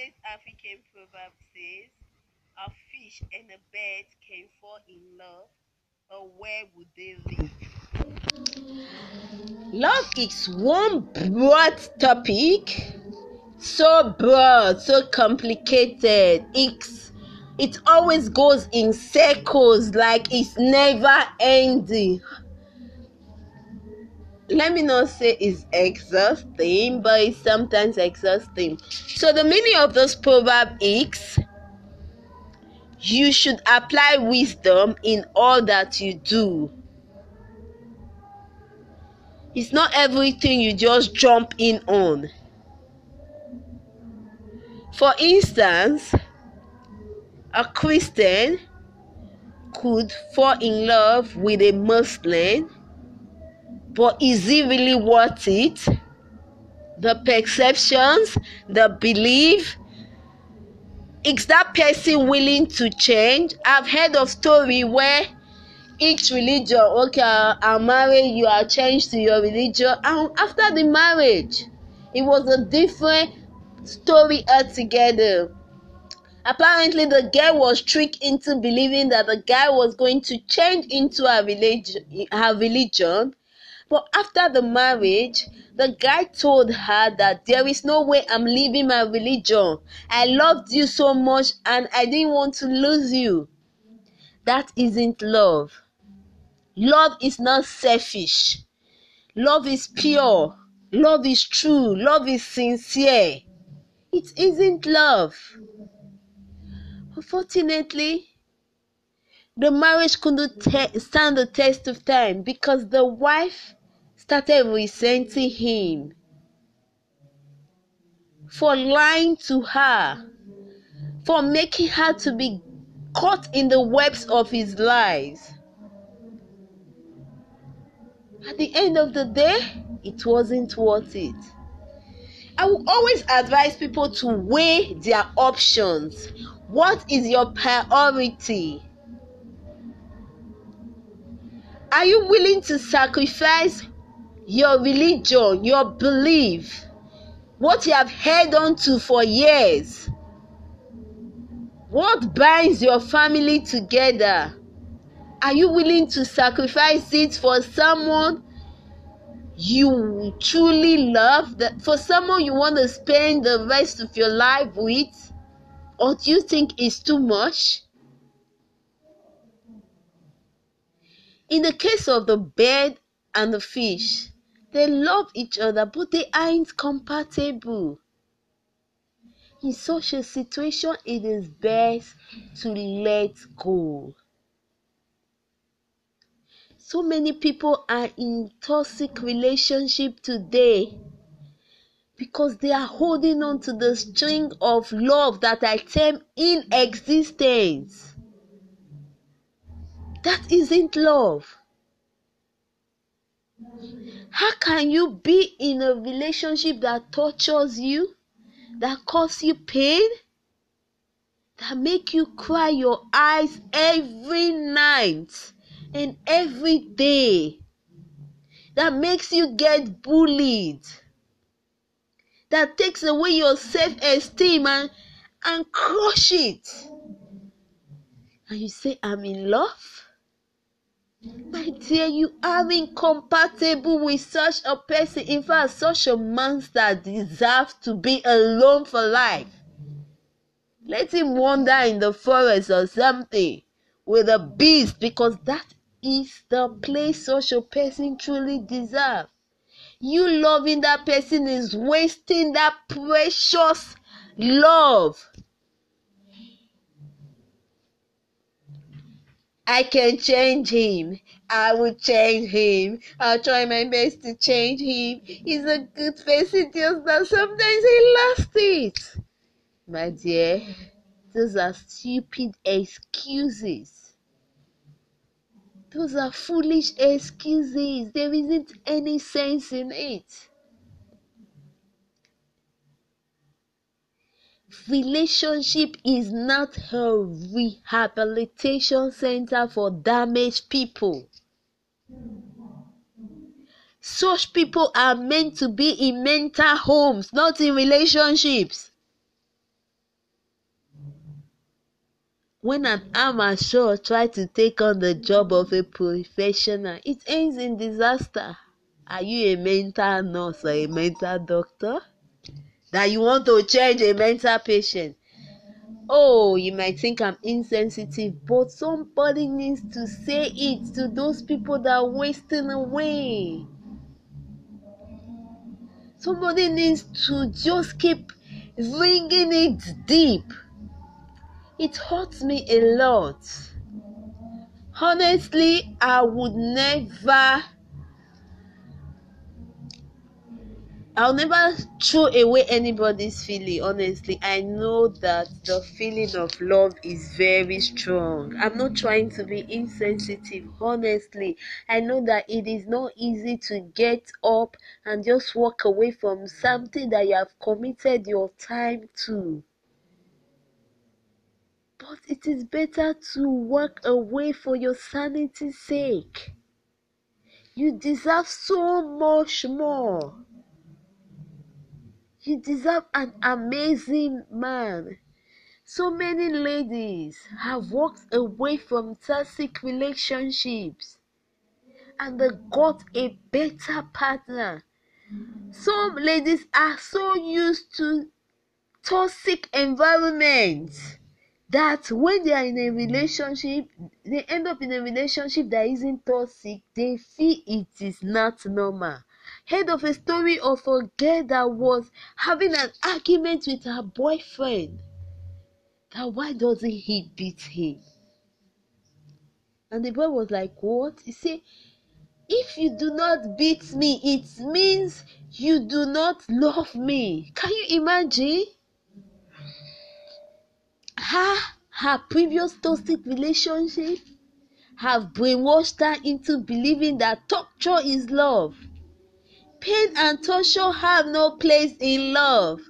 today's African proverb says, A fish and a bird can fall in love, but where would they live? Love is one broad topic, so broad, so complicated. It's it always goes in circles, like it's never ending. Let me not say it's exhausting, but it's sometimes exhausting. So the meaning of this proverb is you should apply wisdom in all that you do. It's not everything you just jump in on. For instance, a Christian could fall in love with a Muslim, but is it really worth it? The perceptions, the belief, is that person willing to change? I've heard of story where each religion, okay, I'm married, you are changed to your religion, and after the marriage, it was a different story altogether. Apparently, the girl was tricked into believing that the guy was going to change into her religion, her religion. But after the marriage, the guy told her that there is no way I'm leaving my religion. I loved you so much and I didn't want to lose you. That isn't love. Love is not selfish. Love is pure. Love is true. Love is sincere. It isn't love. Unfortunately, the marriage couldn't stand the test of time because the wife started resenting him for lying to her, for making her to be caught in the webs of his lies. At the end of the day, it wasn't worth it. I will always advise people to weigh their options. What is your priority? Are you willing to sacrifice your religion, your belief, what you have held on to for years? What binds your family together? Are you willing to sacrifice it for someone you truly love, that for someone you want to spend the rest of your life with? Or do you think it's too much? In the case of the bird and the fish, they love each other, but they aren't compatible. In such a situation, it is best to let go. So many people are in toxic relationship today because they are holding on to the string of love that I term in existence. That isn't love. How can you be in a relationship that tortures you, that causes you pain, that make you cry your eyes every night and every day, that makes you get bullied, that takes away your self-esteem and, and crush it? And you say, I'm in love? My dear, you are incompatible with such a person. In fact, such a monster deserves to be alone for life. Let him wander in the forest or something with a beast because that is the place such a person truly deserves. You loving that person is wasting that precious love. I can change him. I will change him. I'll try my best to change him. He's a good person, just that sometimes he lost it. My dear, those are stupid excuses. Those are foolish excuses. There isn't any sense in it. Relationship is not a rehabilitation center for damaged people. Such people are meant to be in mental homes, not in relationships. when an amateur tries to take on the job of a professional, it ends in disaster. Are you a mental nurse or a mental doctor? That you want to change a mental patient? Oh, you might think I'm insensitive, but somebody needs to say it to those people that are wasting away. Somebody needs to just keep ringing it deep. It hurts me a lot. Honestly, I would never I'll never throw away anybody's feeling, honestly. I know that the feeling of love is very strong. I'm not trying to be insensitive, honestly. I know that it is not easy to get up and just walk away from something that you have committed your time to. But it is better to walk away for your sanity's sake. You deserve so much more. You deserve an amazing man. So many ladies have walked away from toxic relationships and they got a better partner. Some ladies are so used to toxic environments that when they are in a relationship, they end up in a relationship that isn't toxic, they feel it is not normal heard of a story of a girl that was having an argument with her boyfriend. That why doesn't he beat him? And the boy was like, What? He said, If you do not beat me, it means you do not love me. Can you imagine? Her, her previous toxic relationship have brainwashed her into believing that torture is love. Pain and torture have no place in love.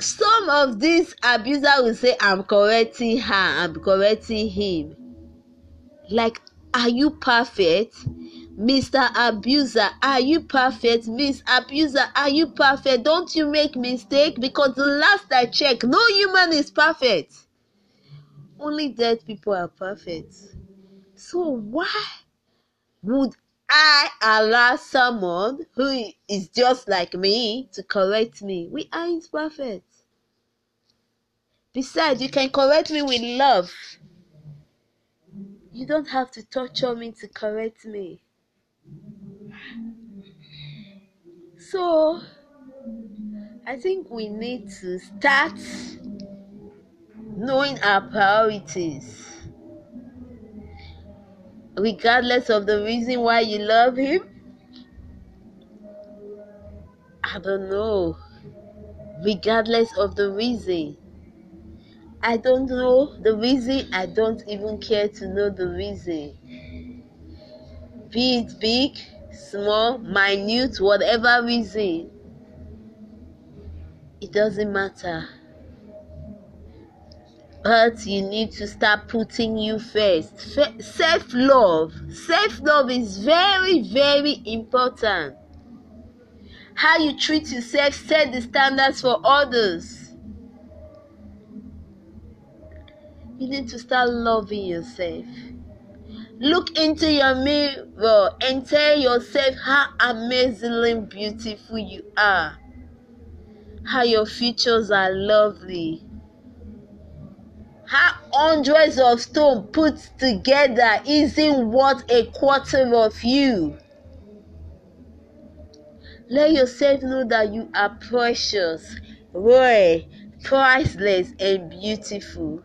Some of these abusers will say, I'm correcting her, I'm correcting him. Like, are you perfect? Mr. Abuser, are you perfect? Miss Abuser, are you perfect? Don't you make mistake? Because the last I checked, no human is perfect. Only dead people are perfect. So why would I allow someone who is just like me to correct me. We aren't perfect. Besides, you can correct me with love. You don't have to torture me to correct me. So, I think we need to start knowing our priorities regardless of the reason why you love him? I don't know. Regardless of the reason. I don't know the reason. I don't even care to know the reason. Be it big, small, minute, whatever reason. It doesn't matter. But you need to start putting you first. Self love. Self love is very, very important. How you treat yourself set the standards for others. You need to start loving yourself. Look into your mirror and tell yourself how amazingly beautiful you are. How your features are lovely how hundreds of stones put together isn't worth a quarter of you. Let yourself know that you are precious, rare, priceless, and beautiful.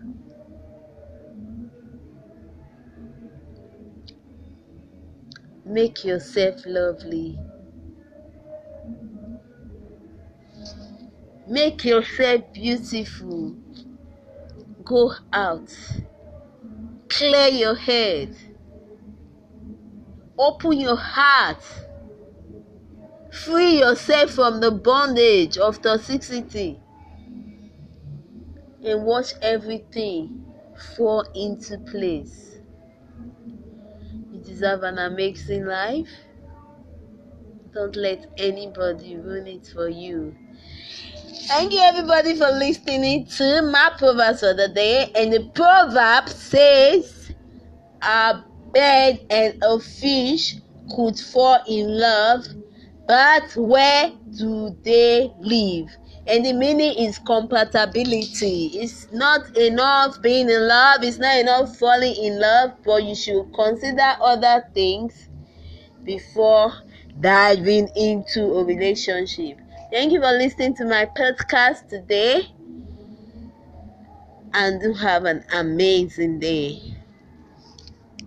Make yourself lovely. Make yourself beautiful go out. Clear your head. Open your heart. Free yourself from the bondage of toxicity. And watch everything fall into place. You deserve an amazing life. Don't let anybody ruin it for you. Thank you everybody for listening to my Proverbs for the day. And the proverb says, A bird and a fish could fall in love, but where do they live? And the meaning is compatibility. It's not enough being in love, it's not enough falling in love, but you should consider other things before diving into a relationship. Thank you for listening to my podcast today and do have an amazing day.